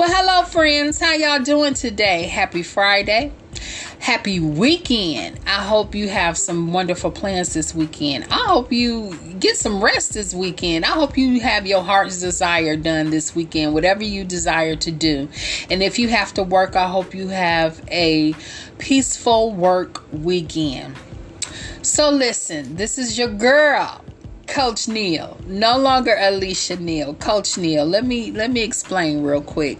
Well, hello friends. How y'all doing today? Happy Friday. Happy weekend. I hope you have some wonderful plans this weekend. I hope you get some rest this weekend. I hope you have your heart's desire done this weekend, whatever you desire to do. And if you have to work, I hope you have a peaceful work weekend. So, listen, this is your girl. Coach Neil, no longer Alicia Neil, Coach Neil. Let me let me explain real quick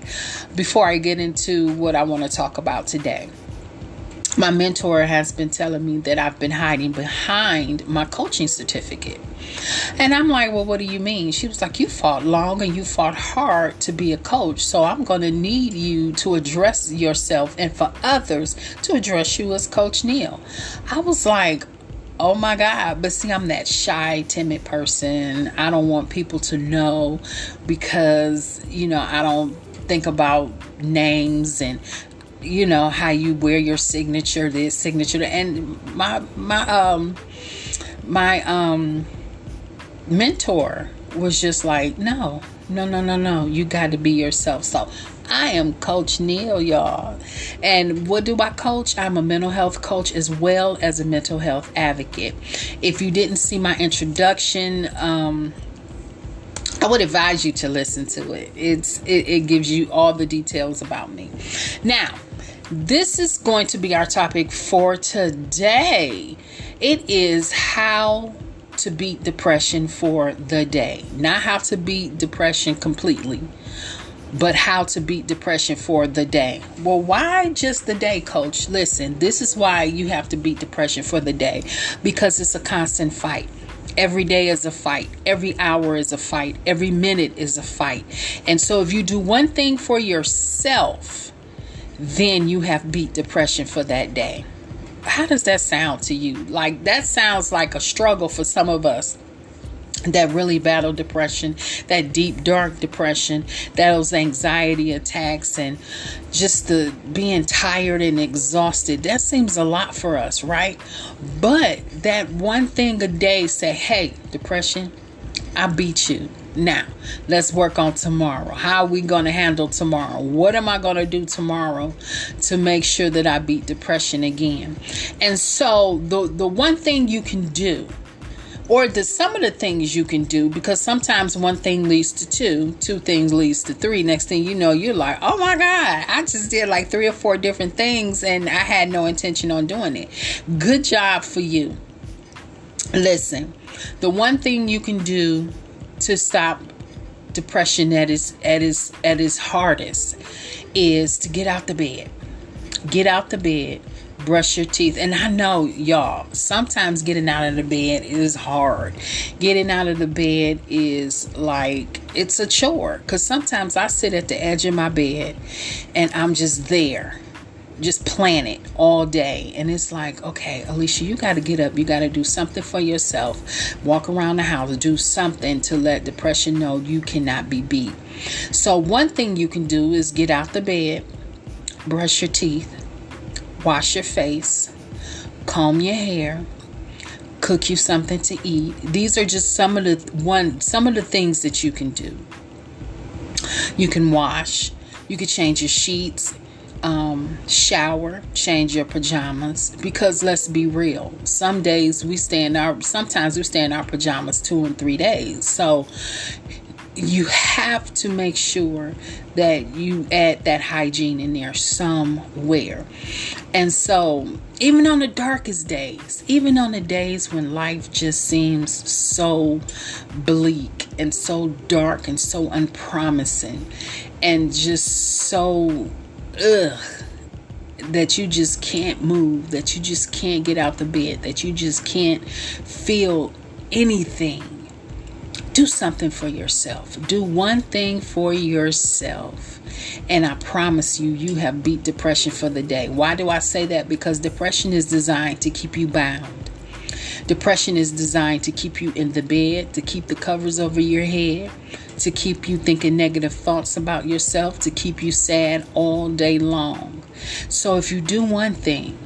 before I get into what I want to talk about today. My mentor has been telling me that I've been hiding behind my coaching certificate. And I'm like, well, what do you mean? She was like, you fought long and you fought hard to be a coach. So I'm going to need you to address yourself and for others to address you as Coach Neil. I was like, oh my God. But see, I'm that shy, timid person. I don't want people to know because, you know, I don't think about names and you know how you wear your signature this signature and my my um my um mentor was just like no no no no no you got to be yourself so I am Coach Neil, y'all. And what do I coach? I'm a mental health coach as well as a mental health advocate. If you didn't see my introduction, um, I would advise you to listen to it. It's it, it gives you all the details about me. Now, this is going to be our topic for today. It is how to beat depression for the day, not how to beat depression completely, but how to beat depression for the day. Well, why just the day, coach? Listen, this is why you have to beat depression for the day because it's a constant fight. Every day is a fight. Every hour is a fight. Every minute is a fight. And so, if you do one thing for yourself, then you have beat depression for that day. How does that sound to you? Like, that sounds like a struggle for some of us that really battle depression, that deep, dark depression, that those anxiety attacks, and just the being tired and exhausted. That seems a lot for us, right? But that one thing a day say, hey, depression, I beat you. Now, let's work on tomorrow. How are we going to handle tomorrow? What am I going to do tomorrow to make sure that I beat depression again? And so, the the one thing you can do or the some of the things you can do because sometimes one thing leads to two two things leads to three next thing you know you're like oh my god i just did like three or four different things and i had no intention on doing it good job for you listen the one thing you can do to stop depression at its at its at its hardest is to get out the bed get out the bed brush your teeth. And I know, y'all, sometimes getting out of the bed is hard. Getting out of the bed is like, it's a chore. Because sometimes I sit at the edge of my bed and I'm just there, just plan it all day. And it's like, okay, Alicia, you got to get up. You got to do something for yourself. Walk around the house, do something to let depression know you cannot be beat. So, one thing you can do is get out the bed, brush your teeth wash your face, comb your hair, cook you something to eat. These are just some of the one some of the things that you can do. You can wash, you can change your sheets, um, shower, change your pajamas. Because let's be real, some days we stay in our sometimes we stay in our pajamas two and three days. So you have to make sure that you add that hygiene in there somewhere. And so, even on the darkest days, even on the days when life just seems so bleak and so dark and so unpromising and just so ugh that you just can't move, that you just can't get out the bed, that you just can't feel anything do something for yourself. Do one thing for yourself. And I promise you, you have beat depression for the day. Why do I say that? Because depression is designed to keep you bound. Depression is designed to keep you in the bed, to keep the covers over your head, to keep you thinking negative thoughts about yourself, to keep you sad all day long. So if you do one thing,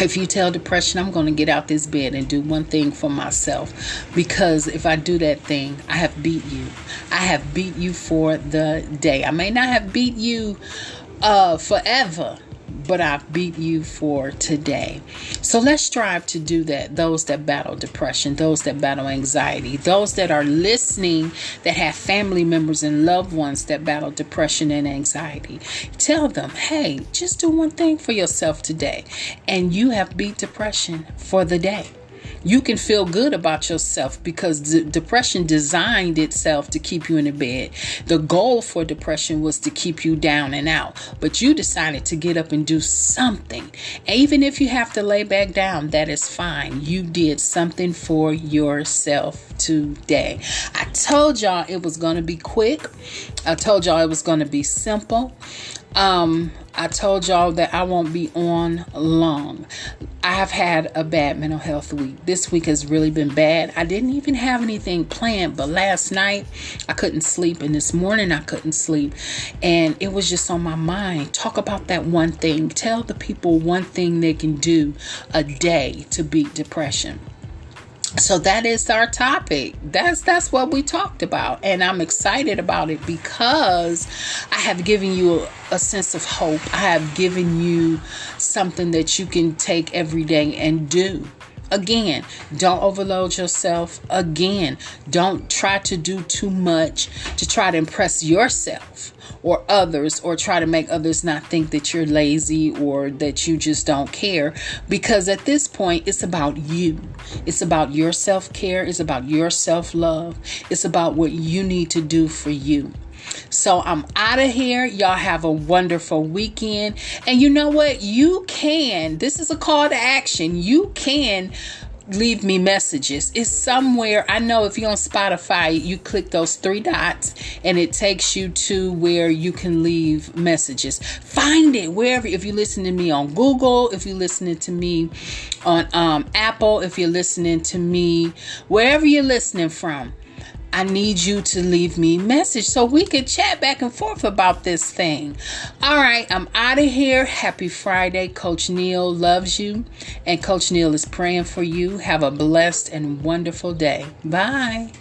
if you tell depression i'm going to get out this bed and do one thing for myself because if i do that thing i have beat you i have beat you for the day i may not have beat you uh forever but I've beat you for today. So let's strive to do that. Those that battle depression, those that battle anxiety, those that are listening that have family members and loved ones that battle depression and anxiety, tell them, hey, just do one thing for yourself today, and you have beat depression for the day you can feel good about yourself because d- depression designed itself to keep you in the bed. The goal for depression was to keep you down and out, but you decided to get up and do something. Even if you have to lay back down, that is fine. You did something for yourself today. I told y'all it was going to be quick. I told y'all it was going to be simple. Um, I told y'all that I won't be on long. I have had a bad mental health week. This week has really been bad. I didn't even have anything planned, but last night I couldn't sleep, and this morning I couldn't sleep. And it was just on my mind. Talk about that one thing. Tell the people one thing they can do a day to beat depression so that is our topic that's that's what we talked about and i'm excited about it because i have given you a, a, sense of hope i have given you something that you can take every day and do. Again don't overload yourself. Again don't try to do too much to try to impress yourself or others or try to make others not think that you're lazy or that you just don't care. Because at this point it's about you. It's about your self-care. It's about your self-love. It's about what you need to do for you so I'm out of here. Y'all have a wonderful weekend. And you know what? You can, this is a call to action. You can leave me messages. It's somewhere. I know if you're on Spotify, you click those three dots and it takes you to where you can leave messages. Find it wherever. If you're listening to me on Google, if you're listening to me on um, Apple, if you're listening to me wherever you're listening from, I need you to leave me message so we could chat back and forth about this thing. All right, I'm out of here. Happy Friday. Coach Neil loves you, and Coach Neil is praying for you. Have a blessed and wonderful day. Bye.